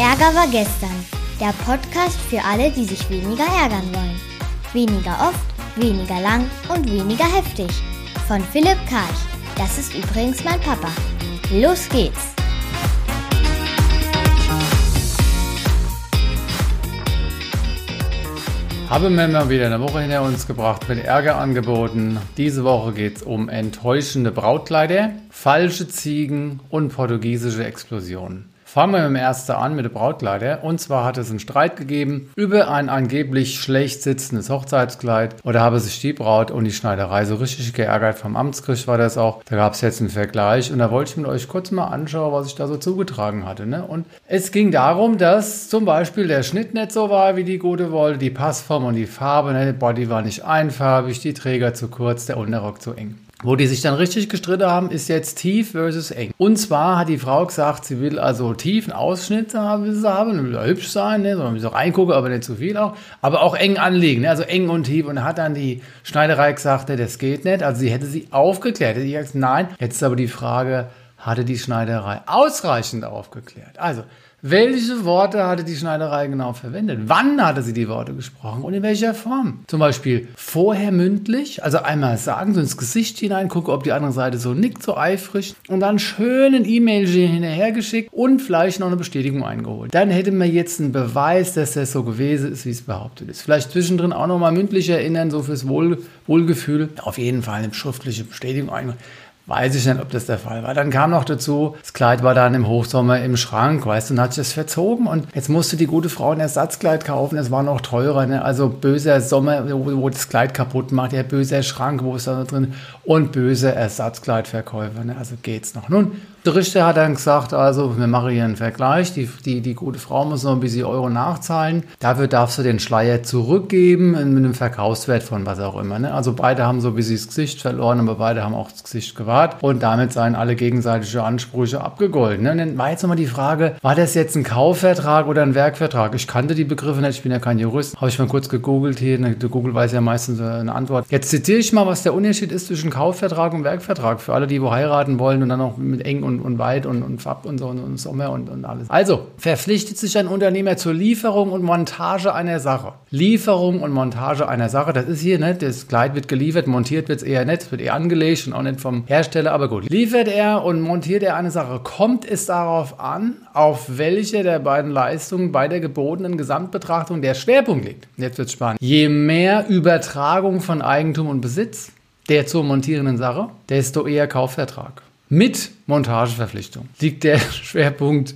Ärger war gestern. Der Podcast für alle, die sich weniger ärgern wollen. Weniger oft, weniger lang und weniger heftig. Von Philipp Karch. Das ist übrigens mein Papa. Los geht's! Haben wir mal wieder eine Woche hinter uns gebracht mit Ärgerangeboten. Diese Woche geht es um enttäuschende Brautkleider, falsche Ziegen und portugiesische Explosionen. Fangen wir mit dem ersten an, mit der Brautkleider. Und zwar hat es einen Streit gegeben über ein angeblich schlecht sitzendes Hochzeitskleid. Oder habe sich die Braut und die Schneiderei so richtig geärgert. Vom Amtsgericht war das auch. Da gab es jetzt einen Vergleich. Und da wollte ich mit euch kurz mal anschauen, was ich da so zugetragen hatte. Ne? Und es ging darum, dass zum Beispiel der Schnitt nicht so war, wie die gute wollte. Die Passform und die Farbe. Ne? Der Body war nicht einfarbig, die Träger zu kurz, der Unterrock zu eng. Wo die sich dann richtig gestritten haben, ist jetzt tief versus eng. Und zwar hat die Frau gesagt, sie will also tiefen Ausschnitt haben, will sie haben, will hübsch sein, ne, sondern will so reingucken, aber nicht zu viel auch, aber auch eng anlegen, ne, also eng und tief. Und hat dann die Schneiderei gesagt, ne, das geht nicht. Also sie hätte sie aufgeklärt. Hätte gesagt, nein. Jetzt ist aber die Frage, hatte die Schneiderei ausreichend aufgeklärt? Also, welche Worte hatte die Schneiderei genau verwendet? Wann hatte sie die Worte gesprochen und in welcher Form? Zum Beispiel vorher mündlich, also einmal sagen, so ins Gesicht hinein, gucke, ob die andere Seite so nickt, so eifrig und dann schön ein E-Mail hinterhergeschickt und vielleicht noch eine Bestätigung eingeholt. Dann hätte man jetzt einen Beweis, dass das so gewesen ist, wie es behauptet ist. Vielleicht zwischendrin auch nochmal mündlich erinnern, so fürs Wohl, Wohlgefühl. Auf jeden Fall eine schriftliche Bestätigung eingeholt. Weiß ich nicht, ob das der Fall war. Dann kam noch dazu, das Kleid war dann im Hochsommer im Schrank, weißt du, und hat sich das verzogen. Und jetzt musste die gute Frau ein Ersatzkleid kaufen. Es war noch teurer, ne? Also böser Sommer, wo, wo, das Kleid kaputt macht, der böser Schrank, wo ist da drin? Und böser Ersatzkleidverkäufer, ne? Also geht's noch. Nun, der Richter hat dann gesagt, also wir machen hier einen Vergleich. Die, die, die gute Frau muss noch ein bisschen Euro nachzahlen. Dafür darfst du den Schleier zurückgeben mit einem Verkaufswert von was auch immer. Ne? Also beide haben so ein bisschen das Gesicht verloren, aber beide haben auch das Gesicht gewahrt. Und damit seien alle gegenseitige Ansprüche abgegolten. Ne? Und dann war jetzt nochmal die Frage, war das jetzt ein Kaufvertrag oder ein Werkvertrag? Ich kannte die Begriffe nicht, ich bin ja kein Jurist. Habe ich mal kurz gegoogelt hier. Ne? Google weiß ja meistens eine Antwort. Jetzt zitiere ich mal, was der Unterschied ist zwischen Kaufvertrag und Werkvertrag. Für alle, die wo heiraten wollen und dann auch mit eng und, und weit und, und Fab und so und, und Sommer und, und alles. Also, verpflichtet sich ein Unternehmer zur Lieferung und Montage einer Sache. Lieferung und Montage einer Sache, das ist hier, ne? Das Kleid wird geliefert, montiert wird es eher nicht, wird eher angelegt und auch nicht vom Hersteller, aber gut. Liefert er und montiert er eine Sache, kommt es darauf an, auf welche der beiden Leistungen bei der gebotenen Gesamtbetrachtung der Schwerpunkt liegt. Jetzt wird spannend. Je mehr Übertragung von Eigentum und Besitz der zur montierenden Sache, desto eher Kaufvertrag mit Montageverpflichtung liegt der Schwerpunkt,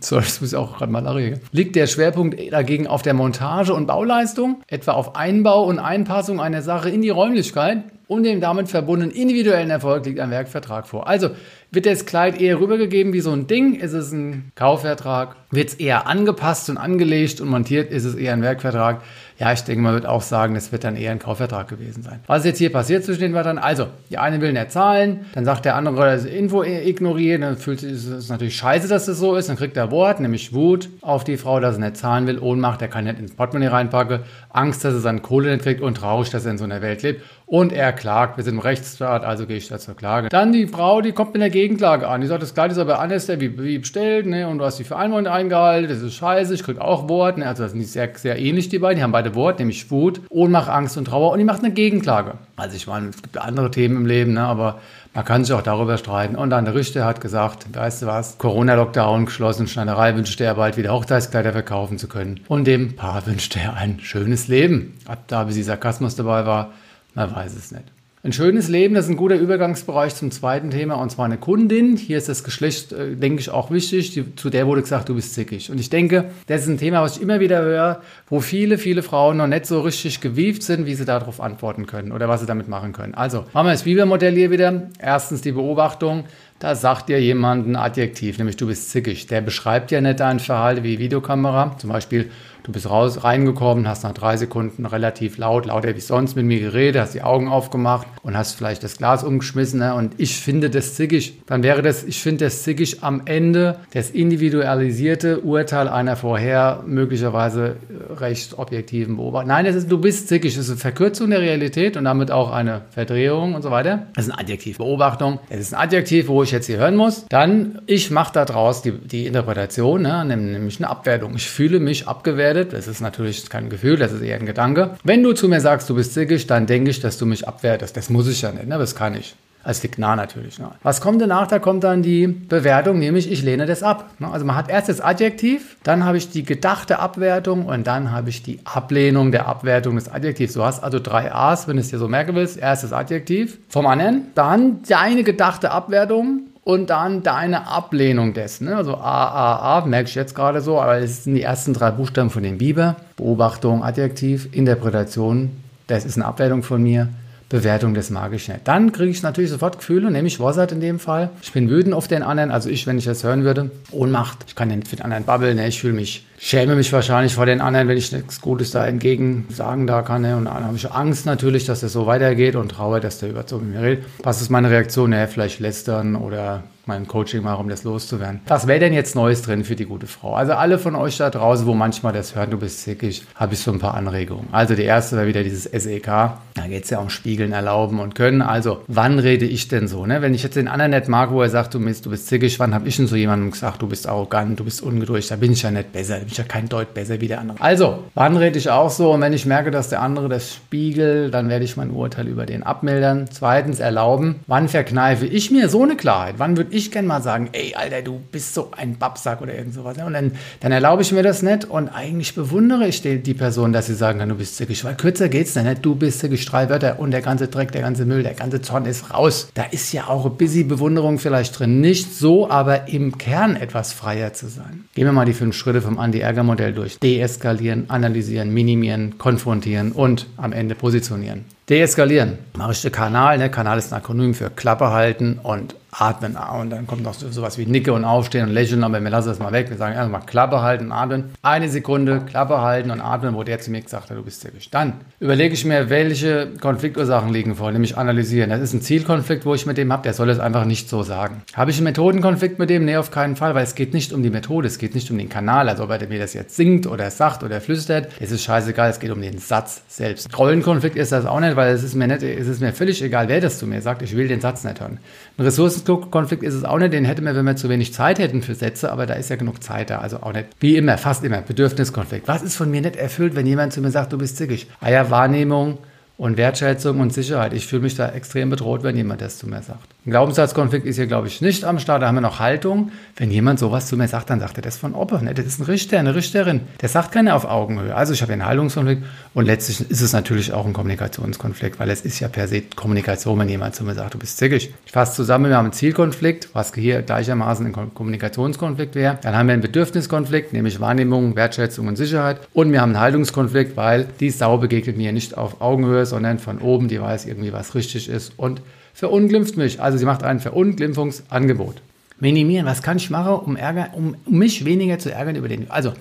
sorry, das muss ich auch gerade mal nachregen, liegt der Schwerpunkt dagegen auf der Montage und Bauleistung, etwa auf Einbau und Einpassung einer Sache in die Räumlichkeit und dem damit verbundenen individuellen Erfolg liegt ein Werkvertrag vor. Also wird das Kleid eher rübergegeben wie so ein Ding, ist es ein Kaufvertrag, wird es eher angepasst und angelegt und montiert, ist es eher ein Werkvertrag. Ja, ich denke, man wird auch sagen, das wird dann eher ein Kaufvertrag gewesen sein. Was ist jetzt hier passiert zwischen den Wörtern? Also, der eine will nicht zahlen, dann sagt der andere, das Info ignorieren, dann fühlt es ist natürlich scheiße, dass das so ist, dann kriegt er Wort, nämlich Wut auf die Frau, dass er nicht zahlen will, Ohnmacht, er kann nicht ins Portemonnaie reinpacken, Angst, dass er seine Kohle nicht kriegt und traurig, dass er in so einer Welt lebt. Und er klagt, wir sind im Rechtsstaat, also gehe ich da zur Klage. Dann die Frau, die kommt mit der Gegenklage an. Die sagt, das Kleid ist aber anders wie, wie bestellt, ne? Und du hast die Vereinbarung eingehalten, das ist scheiße, ich krieg auch Wort. Ne? Also das sind sehr, sehr ähnlich, die beiden. Die haben beide Wort, nämlich Wut, Ohnmacht, Angst und Trauer. Und die macht eine Gegenklage. Also ich meine, es gibt andere Themen im Leben, ne? aber man kann sich auch darüber streiten. Und dann der Richter hat gesagt, weißt du was, Corona-Lockdown geschlossen, Schneiderei wünschte er bald wieder Hochzeitskleider verkaufen zu können. Und dem Paar wünschte er ein schönes Leben. Ab da, wie sie Sarkasmus dabei war, man weiß es nicht. Ein schönes Leben, das ist ein guter Übergangsbereich zum zweiten Thema, und zwar eine Kundin. Hier ist das Geschlecht, äh, denke ich, auch wichtig. Zu der wurde gesagt, du bist zickig. Und ich denke, das ist ein Thema, was ich immer wieder höre, wo viele, viele Frauen noch nicht so richtig gewieft sind, wie sie darauf antworten können oder was sie damit machen können. Also, machen wir das Biber-Modell hier wieder. Erstens die Beobachtung. Da sagt dir jemand ein Adjektiv, nämlich du bist zickig. Der beschreibt ja nicht dein Verhalten wie Videokamera. Zum Beispiel, Du bist raus, reingekommen, hast nach drei Sekunden relativ laut, lauter wie sonst mit mir geredet, hast die Augen aufgemacht und hast vielleicht das Glas umgeschmissen. Ne? Und ich finde das zickig. Dann wäre das, ich finde das zickig am Ende das individualisierte Urteil einer vorher möglicherweise recht objektiven Beobachtung. Nein, das ist, du bist zickig. Das ist eine Verkürzung der Realität und damit auch eine Verdrehung und so weiter. Das ist ein Adjektiv. Beobachtung. Es ist ein Adjektiv, wo ich jetzt hier hören muss. Dann, ich mache daraus die, die Interpretation, ne? nämlich eine Abwertung. Ich fühle mich abgewertet. Das ist natürlich kein Gefühl, das ist eher ein Gedanke. Wenn du zu mir sagst, du bist zickig, dann denke ich, dass du mich abwertest. Das muss ich ja nicht, ne? das kann ich. Als liegt nah natürlich. Ne? Was kommt danach? Da kommt dann die Bewertung, nämlich ich lehne das ab. Ne? Also man hat erst das Adjektiv, dann habe ich die gedachte Abwertung und dann habe ich die Ablehnung der Abwertung des Adjektivs. Du hast also drei A's, wenn du es dir so merken willst. Erstes Adjektiv vom anderen, dann deine gedachte Abwertung und dann deine Ablehnung dessen. Ne? Also A, A, A, merke ich jetzt gerade so, aber es sind die ersten drei Buchstaben von dem Biber. Beobachtung, Adjektiv, Interpretation, das ist eine Abwertung von mir. Bewertung, das mag ich nicht. Dann kriege ich natürlich sofort Gefühle, nämlich Wossert in dem Fall. Ich bin wütend auf den anderen, also ich, wenn ich das hören würde. Ohnmacht, ich kann den anderen babbeln, ne? ich fühle mich, schäme mich wahrscheinlich vor den anderen, wenn ich nichts Gutes da entgegen sagen da kann. Ne? Und dann habe ich Angst natürlich, dass das so weitergeht und traue, dass der überzogen mit mir redet. Was ist meine Reaktion? Ne? Vielleicht lästern oder mein Coaching mache, um das loszuwerden. Was wäre denn jetzt Neues drin für die gute Frau? Also alle von euch da draußen, wo manchmal das hören, du bist zickig, habe ich so ein paar Anregungen. Also die erste wäre wieder dieses SEK. Da geht es ja um Spiegeln erlauben und können. Also wann rede ich denn so? Ne? Wenn ich jetzt den anderen nicht mag, wo er sagt, du bist, du bist zickig, wann habe ich denn so jemandem gesagt, du bist arrogant, du bist ungeduldig, da bin ich ja nicht besser, da bin ich ja kein Deut besser wie der andere. Also, wann rede ich auch so? Und wenn ich merke, dass der andere das spiegelt, dann werde ich mein Urteil über den abmildern. Zweitens erlauben, wann verkneife ich mir so eine Klarheit? Wann würde ich gerne mal sagen, ey, Alter, du bist so ein Babsack oder irgend sowas. Und dann, dann erlaube ich mir das nicht und eigentlich bewundere ich die, die Person, dass sie sagen kann, du bist zickig. Weil kürzer geht's nicht. Du bist zickig, drei Wörter und der ganze Dreck, der ganze Müll, der ganze Zorn ist raus. Da ist ja auch ein bisschen Bewunderung vielleicht drin. Nicht so, aber im Kern etwas freier zu sein. Gehen wir mal die fünf Schritte vom Anti-Ärger-Modell durch. Deeskalieren, analysieren, minimieren, konfrontieren und am Ende positionieren. Deeskalieren. Mache ich den Kanal. Ne? Kanal ist ein Akronym für Klappe halten und atmen. Und dann kommt noch sowas wie Nicke und Aufstehen und Lächeln, aber wir lassen das mal weg. Wir sagen erstmal Klappe halten und atmen. Eine Sekunde Klappe halten und atmen, wo der zu mir gesagt hat, du bist zirkisch. Dann überlege ich mir, welche Konfliktursachen liegen vor, nämlich analysieren. Das ist ein Zielkonflikt, wo ich mit dem habe, der soll es einfach nicht so sagen. Habe ich einen Methodenkonflikt mit dem? Nee, auf keinen Fall, weil es geht nicht um die Methode, es geht nicht um den Kanal, also ob er mir das jetzt singt oder sagt oder flüstert. Es ist scheißegal, es geht um den Satz selbst. Rollenkonflikt ist das auch nicht, weil es ist mir nicht, es ist mir völlig egal, wer das zu mir sagt. Ich will den Satz nicht hören. Ein Ressourcenkonflikt ist es auch nicht, den hätte man, wenn wir zu wenig Zeit hätten für Sätze, aber da ist ja genug Zeit da, also auch nicht. Wie immer, fast immer, Bedürfniskonflikt. Was ist von mir nicht erfüllt, wenn jemand zu mir sagt, du bist zickig? Ah ja, Wahrnehmung und Wertschätzung und Sicherheit. Ich fühle mich da extrem bedroht, wenn jemand das zu mir sagt. Ein Glaubenssatzkonflikt ist hier, glaube ich, nicht am Start. Da haben wir noch Haltung. Wenn jemand sowas zu mir sagt, dann sagt er das von Oppe. Ne? Das ist ein Richter, eine Richterin. Der sagt keiner auf Augenhöhe. Also ich habe einen Haltungskonflikt und letztlich ist es natürlich auch ein Kommunikationskonflikt, weil es ist ja per se Kommunikation, wenn jemand zu mir sagt, du bist zickig. Ich fasse zusammen, wir haben einen Zielkonflikt, was hier gleichermaßen ein Kommunikationskonflikt wäre. Dann haben wir einen Bedürfniskonflikt, nämlich Wahrnehmung, Wertschätzung und Sicherheit. Und wir haben einen Haltungskonflikt, weil die Sau begegnet mir nicht auf Augenhöhe, sondern von oben, die weiß irgendwie, was richtig ist und verunglimpft mich. Also sie macht ein Verunglimpfungsangebot. Minimieren, was kann ich machen, um, Ärger, um mich weniger zu ärgern über den. Also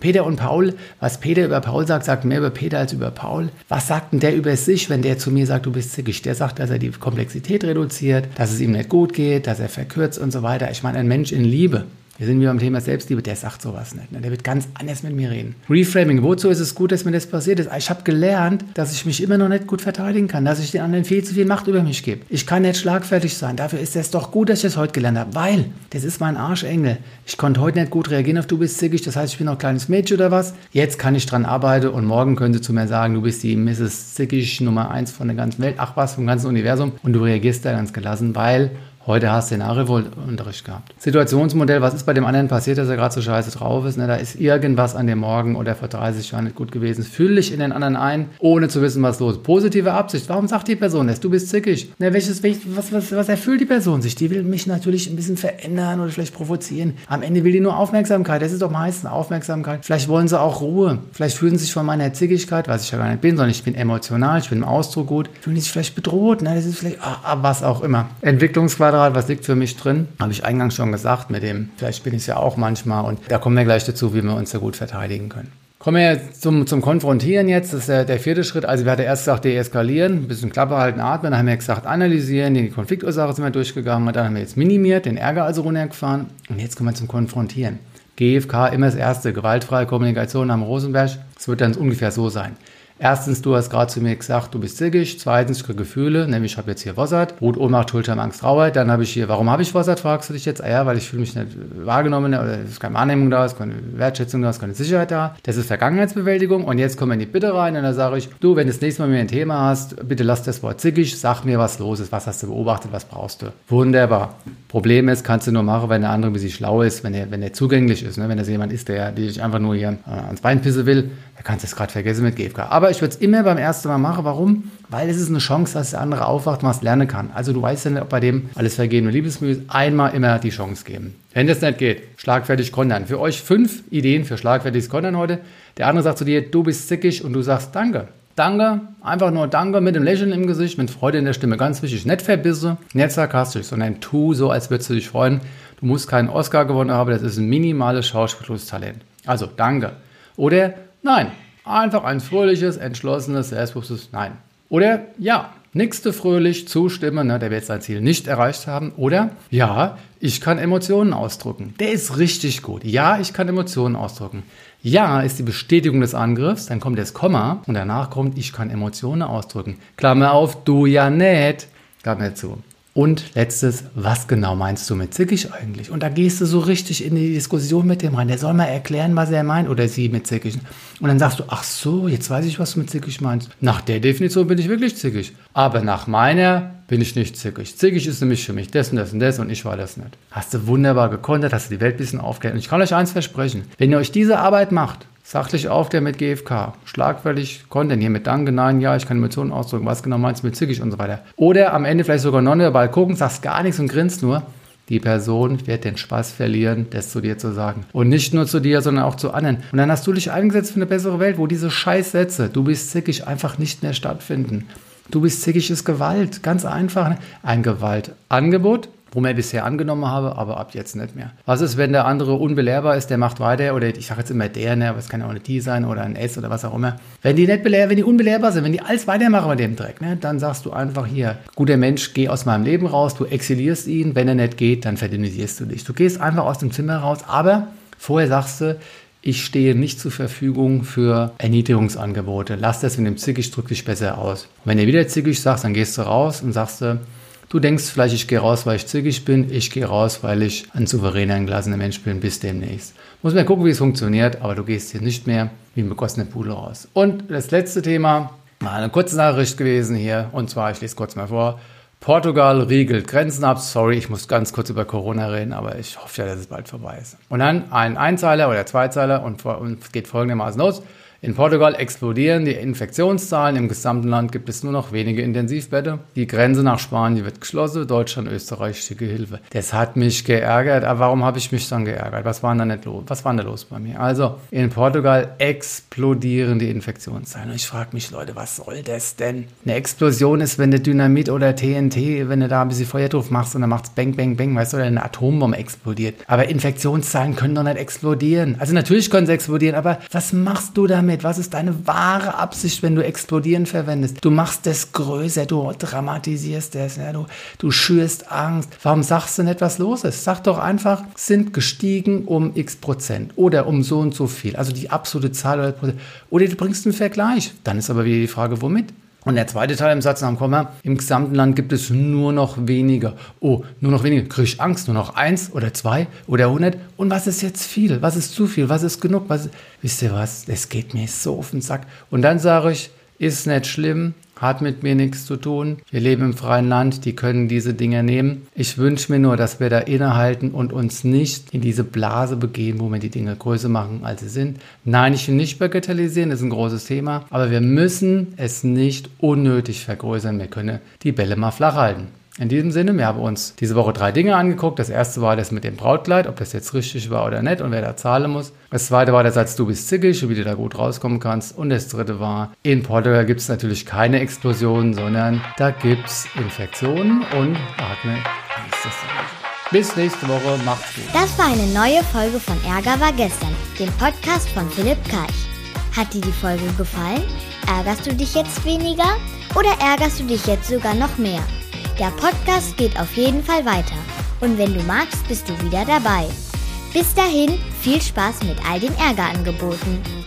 Peter und Paul, was Peter über Paul sagt, sagt mehr über Peter als über Paul. Was sagt denn der über sich, wenn der zu mir sagt, du bist zickig? Der sagt, dass er die Komplexität reduziert, dass es ihm nicht gut geht, dass er verkürzt und so weiter. Ich meine, ein Mensch in Liebe wir sind wieder beim Thema Selbstliebe, der sagt sowas nicht. Ne? Der wird ganz anders mit mir reden. Reframing, wozu ist es gut, dass mir das passiert ist? Ich habe gelernt, dass ich mich immer noch nicht gut verteidigen kann, dass ich den anderen viel zu viel Macht über mich gebe. Ich kann nicht schlagfertig sein. Dafür ist es doch gut, dass ich das heute gelernt habe, weil das ist mein Arschengel. Ich konnte heute nicht gut reagieren auf du bist zickig, das heißt, ich bin noch ein kleines Mädchen oder was. Jetzt kann ich dran arbeiten und morgen können sie zu mir sagen, du bist die Mrs. Zickig Nummer eins von der ganzen Welt, ach was, vom ganzen Universum und du reagierst da ganz gelassen, weil Heute hast du den Nachhilfeunterricht gehabt. Situationsmodell, was ist bei dem anderen passiert, dass er gerade so scheiße drauf ist? Ne? Da ist irgendwas an dem Morgen oder vor 30 Jahren nicht gut gewesen. Fühl dich in den anderen ein, ohne zu wissen, was los ist. Positive Absicht. Warum sagt die Person das? Du bist zickig. Ne, welches, was, was, was erfüllt die Person sich? Die will mich natürlich ein bisschen verändern oder vielleicht provozieren. Am Ende will die nur Aufmerksamkeit. Das ist doch meistens Aufmerksamkeit. Vielleicht wollen sie auch Ruhe. Vielleicht fühlen sie sich von meiner Zickigkeit, was ich ja gar nicht bin, sondern ich bin emotional, ich bin im Ausdruck gut, fühlen sich vielleicht bedroht. Ne? Das ist vielleicht, ah, ah was auch immer. Entwicklungsquadrat Fahrrad, was liegt für mich drin? Habe ich eingangs schon gesagt mit dem, vielleicht bin ich es ja auch manchmal und da kommen wir gleich dazu, wie wir uns da gut verteidigen können. Kommen wir zum, zum Konfrontieren jetzt. Das ist der, der vierte Schritt. Also wir hatten erst gesagt, deeskalieren, ein bisschen Klappe halten, atmen. Dann haben wir gesagt, analysieren, die Konfliktursache sind wir durchgegangen. Und dann haben wir jetzt minimiert, den Ärger also runtergefahren. Und jetzt kommen wir zum Konfrontieren. GFK, immer das erste, gewaltfreie Kommunikation am Rosenberg. Es wird dann ungefähr so sein. Erstens, du hast gerade zu mir gesagt, du bist zickig. Zweitens, ich kriege Gefühle, nämlich ich habe jetzt hier Wossert. Wut, Ohnmacht, Schulter, Angst, Trauer. Dann habe ich hier, warum habe ich Wossert, fragst du dich jetzt? Ah ja, weil ich fühle mich nicht wahrgenommen oder es ist keine Wahrnehmung da, es ist keine Wertschätzung da, es ist keine Sicherheit da. Das ist Vergangenheitsbewältigung. Und jetzt kommen wir in die Bitte rein und dann sage ich, du, wenn du das nächste Mal mir ein Thema hast, bitte lass das Wort zickig, sag mir, was los ist, was hast du beobachtet, was brauchst du. Wunderbar. Problem ist, kannst du nur machen, wenn der andere ein bisschen schlau ist, wenn er, wenn er zugänglich ist. Ne? Wenn das jemand ist, der dich einfach nur hier äh, ans Bein pissen will, da kannst du es gerade vergessen mit GFK. Aber ich würde es immer beim ersten Mal machen. Warum? Weil es ist eine Chance, dass der andere aufwacht was lernen kann. Also du weißt ja nicht, ob bei dem alles vergehende Liebesmühe ist. Einmal immer die Chance geben. Wenn das nicht geht, schlagfertig kontern. Für euch fünf Ideen für schlagfertiges Kontern heute. Der andere sagt zu dir, du bist zickig und du sagst Danke. Danke, einfach nur Danke mit dem Lächeln im Gesicht, mit Freude in der Stimme. Ganz wichtig, nicht verbisse, nicht sarkastisch, sondern tu so, als würdest du dich freuen. Du musst keinen Oscar gewonnen haben, das ist ein minimales Schauspieltalent. Also, danke. Oder nein, einfach ein fröhliches, entschlossenes, selbstbewusstes Nein. Oder ja, Nächste fröhlich zustimmen, ne, der wird sein Ziel nicht erreicht haben. Oder ja, ich kann Emotionen ausdrücken. Der ist richtig gut. Ja, ich kann Emotionen ausdrücken. Ja ist die Bestätigung des Angriffs, dann kommt das Komma und danach kommt, ich kann Emotionen ausdrücken. Klammer auf, du ja nicht. Klammer zu. Und letztes, was genau meinst du mit zickig eigentlich? Und da gehst du so richtig in die Diskussion mit dem rein. Der soll mal erklären, was er meint oder sie mit zickig. Und dann sagst du, ach so, jetzt weiß ich, was du mit zickig meinst. Nach der Definition bin ich wirklich zickig. Aber nach meiner bin ich nicht zickig. Zickig ist nämlich für mich das und das und das und ich war das nicht. Hast du wunderbar gekontert, hast du die Welt ein bisschen aufgehört. Und ich kann euch eins versprechen. Wenn ihr euch diese Arbeit macht, Sachlich auf der mit GFK. Schlagfertig Content hier mit Danke, Nein, Ja, ich kann Emotionen ausdrücken. Was genau meinst du mit zickig und so weiter. Oder am Ende vielleicht sogar nonverbal gucken, sagst gar nichts und grinst nur. Die Person wird den Spaß verlieren, das zu dir zu sagen. Und nicht nur zu dir, sondern auch zu anderen. Und dann hast du dich eingesetzt für eine bessere Welt, wo diese Scheißsätze, du bist zickig, einfach nicht mehr stattfinden. Du bist zickig ist Gewalt. Ganz einfach. Ein Gewaltangebot wo mir bisher angenommen habe, aber ab jetzt nicht mehr. Was ist, wenn der andere unbelehrbar ist, der macht weiter oder ich sage jetzt immer der, ne, aber es kann ja auch eine T sein oder ein S oder was auch immer. Wenn die nicht belehr, wenn die unbelehrbar sind, wenn die alles weitermachen mit dem Dreck, ne, dann sagst du einfach hier, guter Mensch, geh aus meinem Leben raus, du exilierst ihn, wenn er nicht geht, dann verdinisierst du dich. Du gehst einfach aus dem Zimmer raus, aber vorher sagst du, ich stehe nicht zur Verfügung für Erniedrigungsangebote. Lass das mit dem Zickig, drück dich besser aus. Und wenn du wieder Zickig sagst, dann gehst du raus und sagst du, Du denkst vielleicht, ich gehe raus, weil ich zügig bin. Ich gehe raus, weil ich ein souveräner, entglasener Mensch bin. Bis demnächst. Muss man gucken, wie es funktioniert, aber du gehst hier nicht mehr wie ein begossener Pudel raus. Und das letzte Thema, mal eine kurze Nachricht gewesen hier. Und zwar, ich lese kurz mal vor. Portugal riegelt Grenzen ab. Sorry, ich muss ganz kurz über Corona reden, aber ich hoffe ja, dass es bald vorbei ist. Und dann ein Einzeiler oder Zweizeiler und, und geht folgendermaßen los. In Portugal explodieren die Infektionszahlen. Im gesamten Land gibt es nur noch wenige Intensivbetten. Die Grenze nach Spanien wird geschlossen. Deutschland, Österreich schicke Hilfe. Das hat mich geärgert. Aber warum habe ich mich dann geärgert? Was war da nicht los? Was war da los bei mir? Also, in Portugal explodieren die Infektionszahlen. Und ich frage mich, Leute, was soll das denn? Eine Explosion ist, wenn du Dynamit oder TNT, wenn du da ein bisschen Feuer drauf machst und dann macht es bang, bang, bang, weißt du, oder eine Atombombe explodiert. Aber Infektionszahlen können doch nicht explodieren. Also natürlich können sie explodieren, aber was machst du damit? Damit? Was ist deine wahre Absicht, wenn du explodieren verwendest? Du machst es größer, du dramatisierst es, ja, du, du schürst Angst. Warum sagst du nicht, was los ist? Sag doch einfach, sind gestiegen um x Prozent oder um so und so viel. Also die absolute Zahl oder Prozent. Oder du bringst einen Vergleich. Dann ist aber wieder die Frage, womit? Und der zweite Teil im Satz nach dem Komma, im gesamten Land gibt es nur noch weniger. Oh, nur noch weniger. Krieg ich Angst? Nur noch eins oder zwei oder hundert? Und was ist jetzt viel? Was ist zu viel? Was ist genug? Was, wisst ihr was? Das geht mir so auf den Sack. Und dann sage ich, ist nicht schlimm, hat mit mir nichts zu tun. Wir leben im freien Land, die können diese Dinge nehmen. Ich wünsche mir nur, dass wir da innehalten und uns nicht in diese Blase begeben, wo wir die Dinge größer machen, als sie sind. Nein, ich will nicht bagatellisieren, das ist ein großes Thema, aber wir müssen es nicht unnötig vergrößern. Wir können die Bälle mal flach halten. In diesem Sinne, wir haben uns diese Woche drei Dinge angeguckt. Das erste war das mit dem Brautkleid, ob das jetzt richtig war oder nicht und wer da zahlen muss. Das zweite war der Satz, du bist zickig und wie du da gut rauskommen kannst. Und das dritte war, in Portugal gibt es natürlich keine Explosionen, sondern da gibt es Infektionen und atme bis nächste Woche, macht's gut. Das war eine neue Folge von Ärger war gestern, dem Podcast von Philipp Karch. Hat dir die Folge gefallen? Ärgerst du dich jetzt weniger oder ärgerst du dich jetzt sogar noch mehr? Der Podcast geht auf jeden Fall weiter und wenn du magst, bist du wieder dabei. Bis dahin, viel Spaß mit all den Ärgerangeboten.